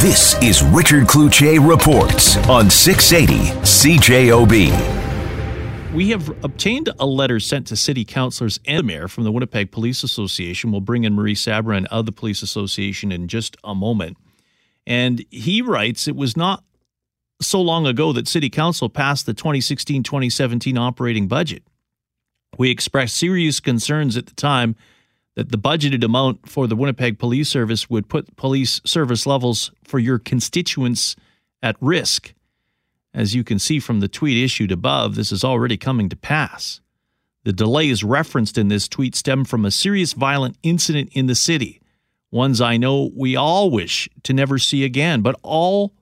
This is Richard Cloutier Reports on 680 CJOB. We have obtained a letter sent to city councilors and the mayor from the Winnipeg Police Association. We'll bring in Maurice Sabourin of the Police Association in just a moment. And he writes it was not so long ago that City Council passed the 2016 2017 operating budget. We expressed serious concerns at the time that the budgeted amount for the Winnipeg Police Service would put police service levels for your constituents at risk. As you can see from the tweet issued above, this is already coming to pass. The delays referenced in this tweet stem from a serious violent incident in the city, ones I know we all wish to never see again, but all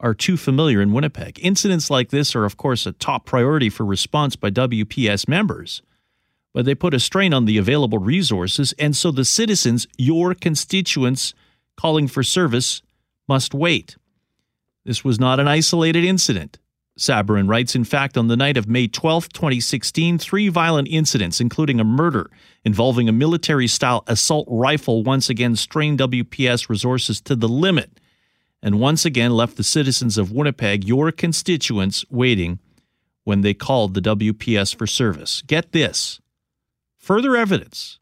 are too familiar in Winnipeg. Incidents like this are, of course, a top priority for response by WPS members but they put a strain on the available resources, and so the citizens, your constituents, calling for service, must wait. This was not an isolated incident. Sabourin writes, in fact, on the night of May 12, 2016, three violent incidents, including a murder involving a military style assault rifle, once again strained WPS resources to the limit and once again left the citizens of Winnipeg, your constituents, waiting when they called the WPS for service. Get this Further evidence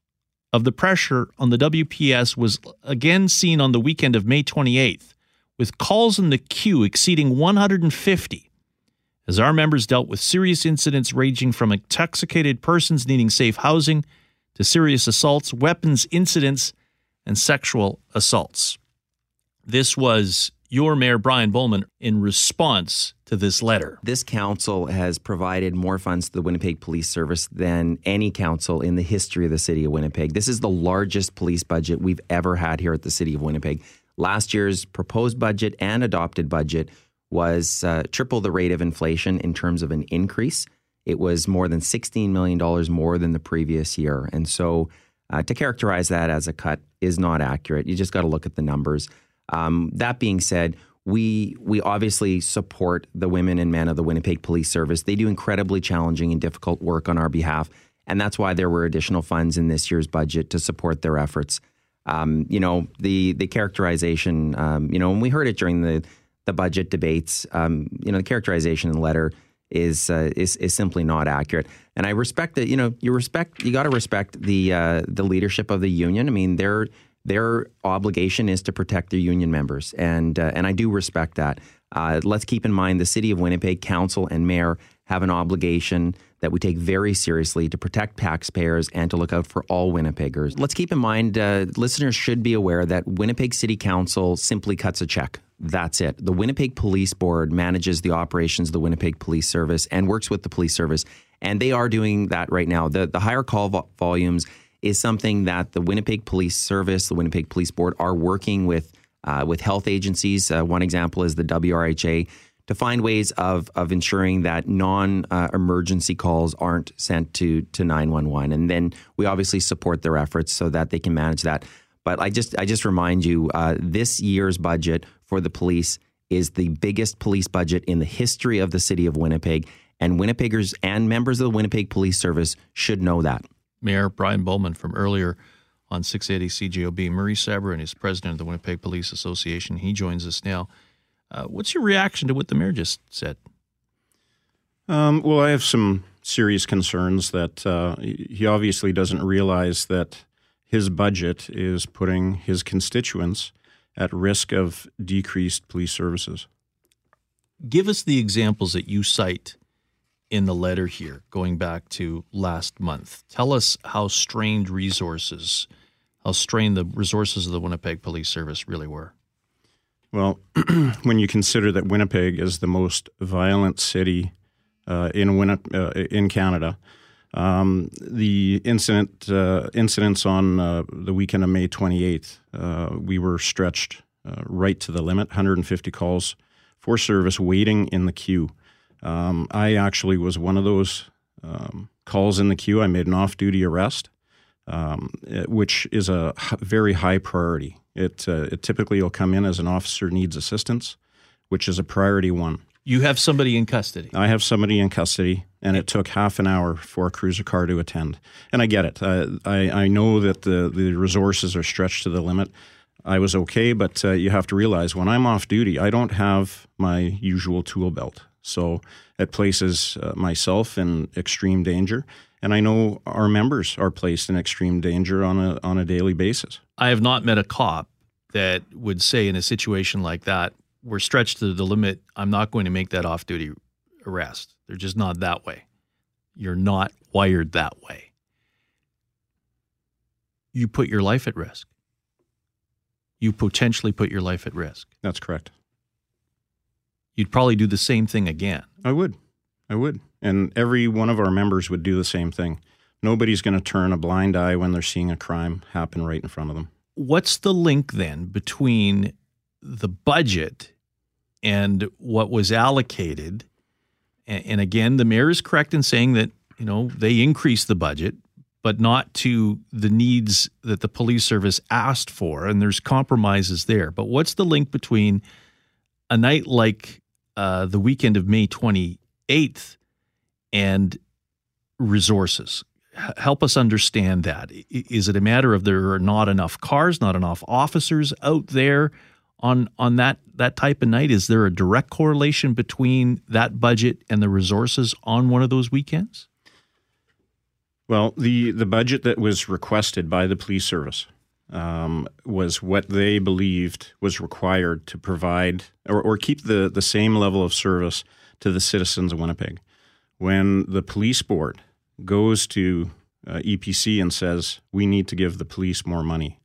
of the pressure on the WPS was again seen on the weekend of May 28th, with calls in the queue exceeding 150, as our members dealt with serious incidents ranging from intoxicated persons needing safe housing to serious assaults, weapons incidents, and sexual assaults. This was your Mayor Brian Bowman in response to this letter. This council has provided more funds to the Winnipeg Police Service than any council in the history of the city of Winnipeg. This is the largest police budget we've ever had here at the city of Winnipeg. Last year's proposed budget and adopted budget was uh, triple the rate of inflation in terms of an increase. It was more than $16 million more than the previous year. And so uh, to characterize that as a cut is not accurate. You just got to look at the numbers. Um, that being said, we we obviously support the women and men of the Winnipeg Police Service. They do incredibly challenging and difficult work on our behalf, and that's why there were additional funds in this year's budget to support their efforts. Um, you know, the the characterization. Um, you know, when we heard it during the the budget debates, um, you know, the characterization in the letter is uh, is is simply not accurate. And I respect that. You know, you respect you got to respect the uh, the leadership of the union. I mean, they're their obligation is to protect their union members, and uh, and I do respect that. Uh, let's keep in mind the city of Winnipeg council and mayor have an obligation that we take very seriously to protect taxpayers and to look out for all Winnipeggers. Let's keep in mind uh, listeners should be aware that Winnipeg City Council simply cuts a check. That's it. The Winnipeg Police Board manages the operations of the Winnipeg Police Service and works with the police service, and they are doing that right now. The the higher call vo- volumes is something that the Winnipeg Police Service, the Winnipeg Police Board, are working with uh, with health agencies. Uh, one example is the WRHA to find ways of of ensuring that non uh, emergency calls aren't sent to to 911, and then we obviously support their efforts so that they can manage that. But I just I just remind you, uh, this year's budget for the police is the biggest police budget in the history of the city of Winnipeg. And Winnipeggers and members of the Winnipeg Police Service should know that. Mayor Brian Bowman from earlier on 680 CJOB. Maurice Sabourin is president of the Winnipeg Police Association. He joins us now. Uh, what's your reaction to what the mayor just said? Um, well, I have some serious concerns that uh, he obviously doesn't realize that his budget is putting his constituents at risk of decreased police services. Give us the examples that you cite in the letter here, going back to last month. Tell us how strained resources, how strained the resources of the Winnipeg Police Service really were. Well, when you consider that Winnipeg is the most violent city uh, in Winni- uh, in Canada, um, the incident uh, incidents on uh, the weekend of May 28th, uh, we were stretched uh, right to the limit. 150 calls for service waiting in the queue. Um, I actually was one of those um, calls in the queue. I made an off duty arrest, um, it, which is a h- very high priority. It, uh, it typically will come in as an officer needs assistance, which is a priority one. You have somebody in custody. I have somebody in custody, and it took half an hour for a cruiser car to attend. And I get it. I, I, I know that the, the resources are stretched to the limit. I was okay, but uh, you have to realize when I'm off duty, I don't have my usual tool belt. So it places uh, myself in extreme danger, and I know our members are placed in extreme danger on a on a daily basis. I have not met a cop that would say in a situation like that, we're stretched to the limit. I'm not going to make that off duty arrest. They're just not that way. You're not wired that way. You put your life at risk. You potentially put your life at risk. That's correct. You'd probably do the same thing again. I would. I would. And every one of our members would do the same thing. Nobody's going to turn a blind eye when they're seeing a crime happen right in front of them. What's the link then between the budget and what was allocated? And, again, the mayor is correct in saying that, you know, they increased the budget, but not to the needs that the police service asked for. And there's compromises there. But what's the link between a night like uh, the weekend of May 28th and resources? help us understand that. Is it a matter of there are not enough cars, not enough officers out there on on that that type of night? Is there a direct correlation between that budget and the resources on one of those weekends? Well, the the budget that was requested by the police service um, was what they believed was required to provide or, or keep the, the same level of service to the citizens of Winnipeg. When the police board goes to uh, EPC and says, we need to give the police more money,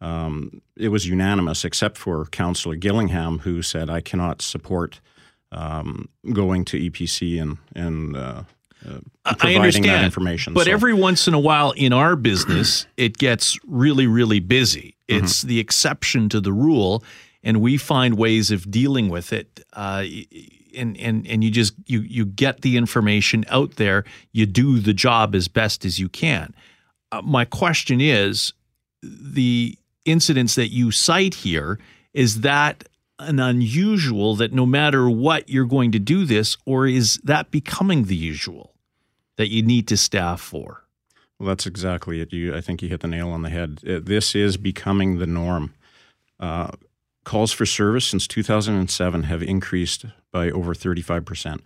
um, it was unanimous except for Councillor Gillingham, who said, I cannot support um, going to EPC and, and uh, uh, I understand that information. But so. every once in a while in our business, it gets really, really busy. Mm-hmm. It's mm-hmm. the exception to the rule, and we find ways of dealing with it. Uh, and and and you just you you get the information out there. You do the job as best as you can. Uh, my question is, the incidents that you cite here is that an unusual that no matter what you're going to do this, or is that becoming the usual that you need to staff for? Well, that's exactly it. You, I think you hit the nail on the head. Uh, this is becoming the norm. Uh, calls for service since 2007 have increased by over 35%.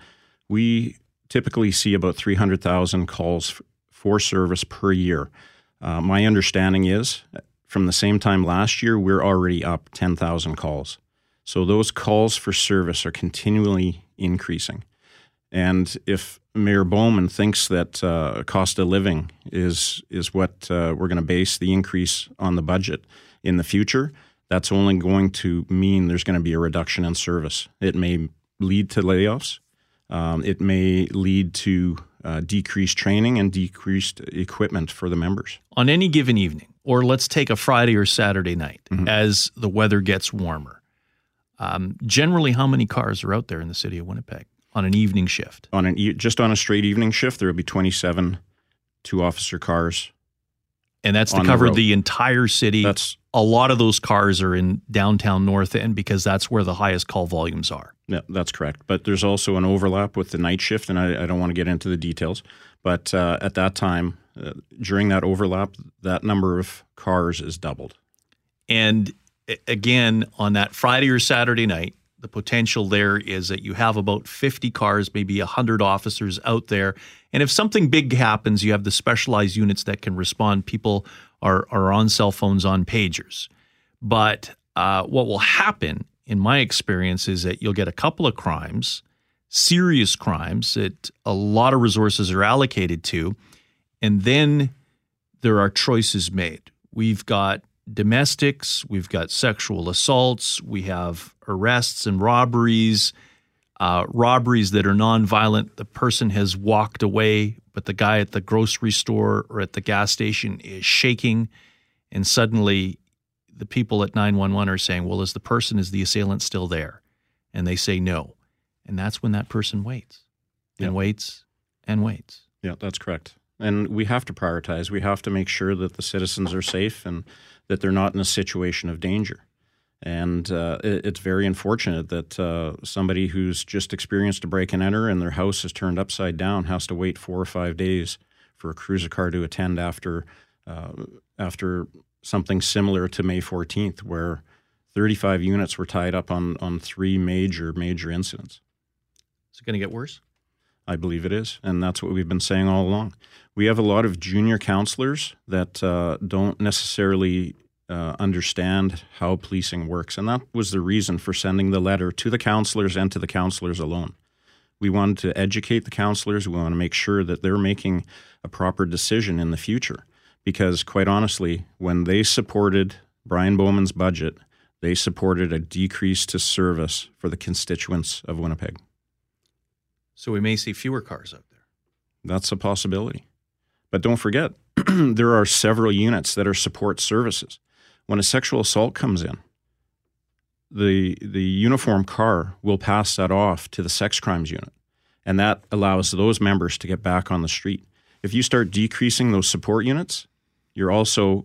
We typically see about 300,000 calls for service per year. Uh, my understanding is from the same time last year, we're already up 10,000 calls. So those calls for service are continually increasing. And if Mayor Bowman thinks that uh, cost of living is is what uh, we're going to base the increase on the budget in the future, that's only going to mean there's going to be a reduction in service. It may lead to layoffs. Um, it may lead to uh, decreased training and decreased equipment for the members. On any given evening, or let's take a Friday or Saturday night mm-hmm. as the weather gets warmer, um, generally, how many cars are out there in the city of Winnipeg on an evening shift? On an e- just on a straight evening shift, there would be 27 two officer cars. And that's to cover the, the, entire city. That's a lot of those cars are in downtown North End because that's where the highest call volumes are. Yeah, that's correct. But there's also an overlap with the night shift, and I, I don't want to get into the details. But uh, at that time, uh, during that overlap, that number of cars is doubled. And again, on that Friday or Saturday night, the potential there is that you have about 50 cars, maybe 100 officers out there. And if something big happens, you have the specialized units that can respond. People are, are on cell phones, on pagers. But uh, what will happen, in my experience, is that you'll get a couple of crimes, serious crimes that a lot of resources are allocated to. And then there are choices made. We've got domestics, we've got sexual assaults, we have arrests and robberies, uh, robberies that are nonviolent. The person has walked away, but the guy at the grocery store or at the gas station is shaking, and suddenly the people at 911 are saying, Well, is the person, is the assailant still there? And they say no. And that's when that person waits and yep. waits and waits. Yeah, that's correct. And we have to prioritize. We have to make sure that the citizens are safe and that they're not in a situation of danger. And uh, it, it's very unfortunate that uh, somebody who's just experienced a break and enter and their house is turned upside down has to wait four or five days for a cruiser car to attend after uh, after something similar to May 14th, where 35 units were tied up on, on three major, major incidents. Is it going to get worse? I believe it is. And that's what we've been saying all along. We have a lot of junior councilors that uh, don't necessarily uh, understand how policing works. And that was the reason for sending the letter to the councilors and to the councilors alone. We wanted to educate the councilors. We want to make sure that they're making a proper decision in the future. Because, quite honestly, when they supported Brian Bowman's budget, they supported a decrease to service for the constituents of Winnipeg. So we may see fewer cars out there. That's a possibility. But don't forget, there are several units that are support services. When a sexual assault comes in, the the uniform car will pass that off to the sex crimes unit, and that allows those members to get back on the street. If you start decreasing those support units, you're also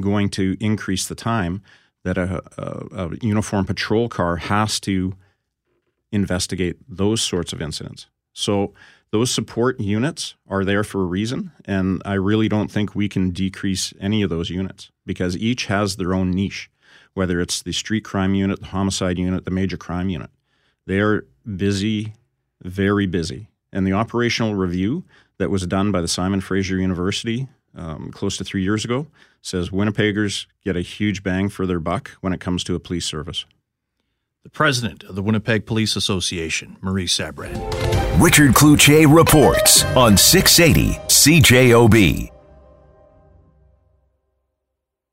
going to increase the time that a, a, a uniform patrol car has to investigate those sorts of incidents. So those support units are there for a reason, and I really don't think we can decrease any of those units because each has their own niche, whether it's the street crime unit, the homicide unit, the major crime unit. They are busy, very busy. And the operational review that was done by the Simon Fraser University um, close to three years ago says Winnipeggers get a huge bang for their buck when it comes to a police service. The president of the Winnipeg Police Association, Maurice Sabourin. Richard Cloutier reports on 680 CJOB.